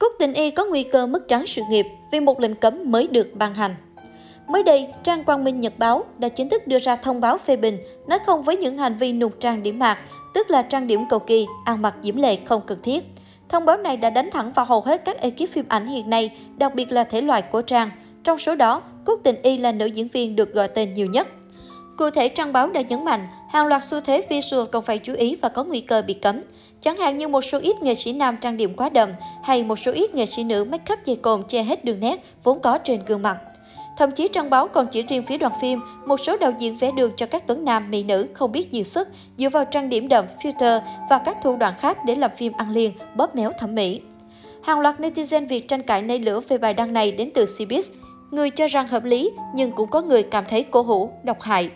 Cúc Tình Y có nguy cơ mất trắng sự nghiệp vì một lệnh cấm mới được ban hành. Mới đây, trang Quang Minh Nhật Báo đã chính thức đưa ra thông báo phê bình, nói không với những hành vi nụt trang điểm mạc, tức là trang điểm cầu kỳ, ăn mặc diễm lệ không cần thiết. Thông báo này đã đánh thẳng vào hầu hết các ekip phim ảnh hiện nay, đặc biệt là thể loại của trang. Trong số đó, Cúc Tình Y là nữ diễn viên được gọi tên nhiều nhất. Cụ thể, trang báo đã nhấn mạnh, hàng loạt xu thế visual cần phải chú ý và có nguy cơ bị cấm. Chẳng hạn như một số ít nghệ sĩ nam trang điểm quá đậm hay một số ít nghệ sĩ nữ make up dày cồn che hết đường nét vốn có trên gương mặt. Thậm chí trang báo còn chỉ riêng phía đoàn phim, một số đạo diễn vẽ đường cho các tuấn nam, mỹ nữ không biết diễn xuất dựa vào trang điểm đậm, filter và các thủ đoạn khác để làm phim ăn liền, bóp méo thẩm mỹ. Hàng loạt netizen Việt tranh cãi nảy lửa về bài đăng này đến từ Cbiz. Người cho rằng hợp lý, nhưng cũng có người cảm thấy cổ hủ, độc hại.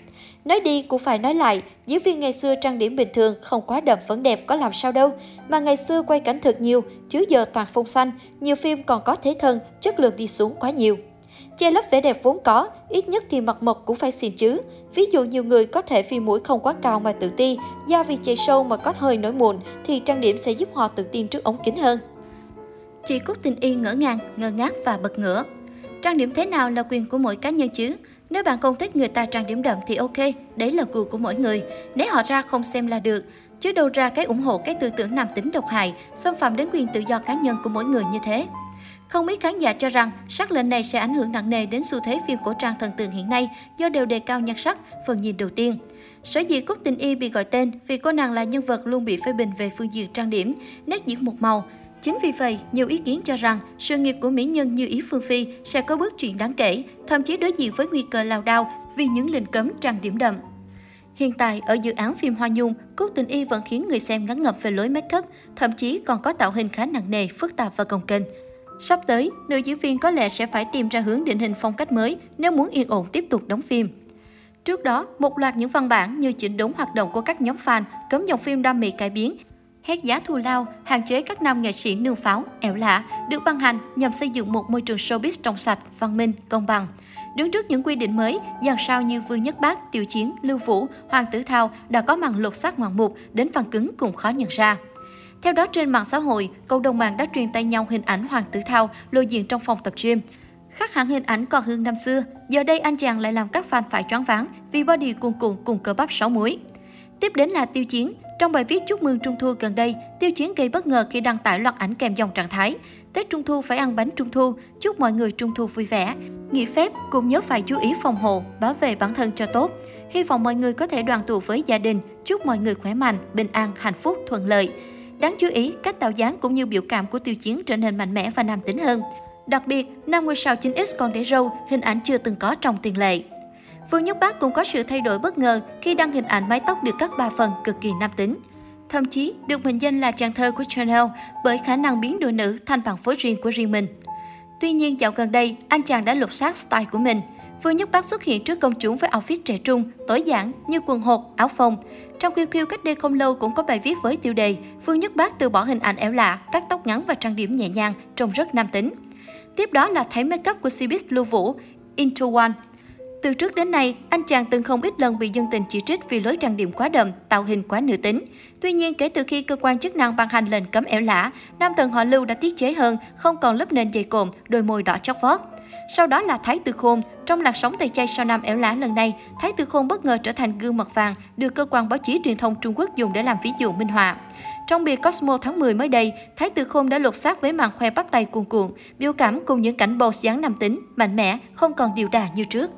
Nói đi cũng phải nói lại, diễn viên ngày xưa trang điểm bình thường không quá đậm vẫn đẹp có làm sao đâu. Mà ngày xưa quay cảnh thật nhiều, chứ giờ toàn phông xanh, nhiều phim còn có thế thân, chất lượng đi xuống quá nhiều. Che lấp vẻ đẹp vốn có, ít nhất thì mặt mộc cũng phải xin chứ. Ví dụ nhiều người có thể vì mũi không quá cao mà tự ti, do vì chạy sâu mà có hơi nổi mụn thì trang điểm sẽ giúp họ tự tin trước ống kính hơn. Chị Cúc Tình Y ngỡ ngàng, ngơ ngác và bật ngửa. Trang điểm thế nào là quyền của mỗi cá nhân chứ? Nếu bạn không thích người ta trang điểm đậm thì ok, đấy là gu của mỗi người. Nếu họ ra không xem là được. Chứ đâu ra cái ủng hộ cái tư tưởng nam tính độc hại, xâm phạm đến quyền tự do cá nhân của mỗi người như thế. Không ít khán giả cho rằng sắc lệnh này sẽ ảnh hưởng nặng nề đến xu thế phim cổ trang thần tượng hiện nay do đều đề cao nhan sắc, phần nhìn đầu tiên. Sở dĩ Cúc Tình Y bị gọi tên vì cô nàng là nhân vật luôn bị phê bình về phương diện trang điểm, nét diễn một màu. Chính vì vậy, nhiều ý kiến cho rằng sự nghiệp của mỹ nhân như Ý Phương Phi sẽ có bước chuyển đáng kể, thậm chí đối diện với nguy cơ lao đao vì những lệnh cấm tràn điểm đậm. Hiện tại, ở dự án phim Hoa Nhung, Cúc Tình Y vẫn khiến người xem ngắn ngập về lối make up, thậm chí còn có tạo hình khá nặng nề, phức tạp và cồng kềnh. Sắp tới, nữ diễn viên có lẽ sẽ phải tìm ra hướng định hình phong cách mới nếu muốn yên ổn tiếp tục đóng phim. Trước đó, một loạt những văn bản như chỉnh đốn hoạt động của các nhóm fan, cấm dòng phim đam mê cải biến, hét giá thù lao, hạn chế các nam nghệ sĩ nương pháo, ẻo lạ, được ban hành nhằm xây dựng một môi trường showbiz trong sạch, văn minh, công bằng. Đứng trước những quy định mới, dàn sao như Vương Nhất Bác, Tiểu Chiến, Lưu Vũ, Hoàng Tử Thao đã có màn lột xác ngoạn mục đến phần cứng cũng khó nhận ra. Theo đó trên mạng xã hội, cộng đồng mạng đã truyền tay nhau hình ảnh Hoàng Tử Thao lộ diện trong phòng tập gym. Khác hẳn hình ảnh còn hương năm xưa, giờ đây anh chàng lại làm các fan phải choáng váng vì body cuồn cuộn cùng cơ bắp sáu múi. Tiếp đến là Tiêu Chiến. Trong bài viết chúc mừng Trung Thu gần đây, Tiêu Chiến gây bất ngờ khi đăng tải loạt ảnh kèm dòng trạng thái. Tết Trung Thu phải ăn bánh Trung Thu, chúc mọi người Trung Thu vui vẻ. Nghỉ phép cũng nhớ phải chú ý phòng hộ, bảo vệ bản thân cho tốt. Hy vọng mọi người có thể đoàn tụ với gia đình, chúc mọi người khỏe mạnh, bình an, hạnh phúc, thuận lợi. Đáng chú ý, cách tạo dáng cũng như biểu cảm của tiêu chiến trở nên mạnh mẽ và nam tính hơn. Đặc biệt, nam ngôi sao 9X còn để râu, hình ảnh chưa từng có trong tiền lệ. Vương Nhất Bác cũng có sự thay đổi bất ngờ khi đăng hình ảnh mái tóc được cắt ba phần cực kỳ nam tính. Thậm chí được mệnh danh là chàng thơ của Chanel bởi khả năng biến đôi nữ thành bằng phối riêng của riêng mình. Tuy nhiên dạo gần đây, anh chàng đã lột xác style của mình. Vương Nhất Bác xuất hiện trước công chúng với outfit trẻ trung, tối giản như quần hột, áo phông. Trong QQ cách đây không lâu cũng có bài viết với tiêu đề Vương Nhất Bác từ bỏ hình ảnh ẻo lạ, cắt tóc ngắn và trang điểm nhẹ nhàng, trông rất nam tính. Tiếp đó là thấy make up của Cbiz Lưu Vũ, Into One. Từ trước đến nay, anh chàng từng không ít lần bị dân tình chỉ trích vì lối trang điểm quá đậm, tạo hình quá nữ tính. Tuy nhiên, kể từ khi cơ quan chức năng ban hành lệnh cấm ẻo lả, nam thần họ Lưu đã tiết chế hơn, không còn lớp nền dày cộm, đôi môi đỏ chót vót. Sau đó là Thái Tư Khôn. Trong làn sóng tay chay sau năm ẻo lả lần này, Thái Tư Khôn bất ngờ trở thành gương mặt vàng, được cơ quan báo chí truyền thông Trung Quốc dùng để làm ví dụ minh họa. Trong bìa Cosmo tháng 10 mới đây, Thái Tử Khôn đã lột xác với màn khoe bắp tay cuồn cuộn, biểu cảm cùng những cảnh pose dáng nam tính, mạnh mẽ, không còn điều đà như trước.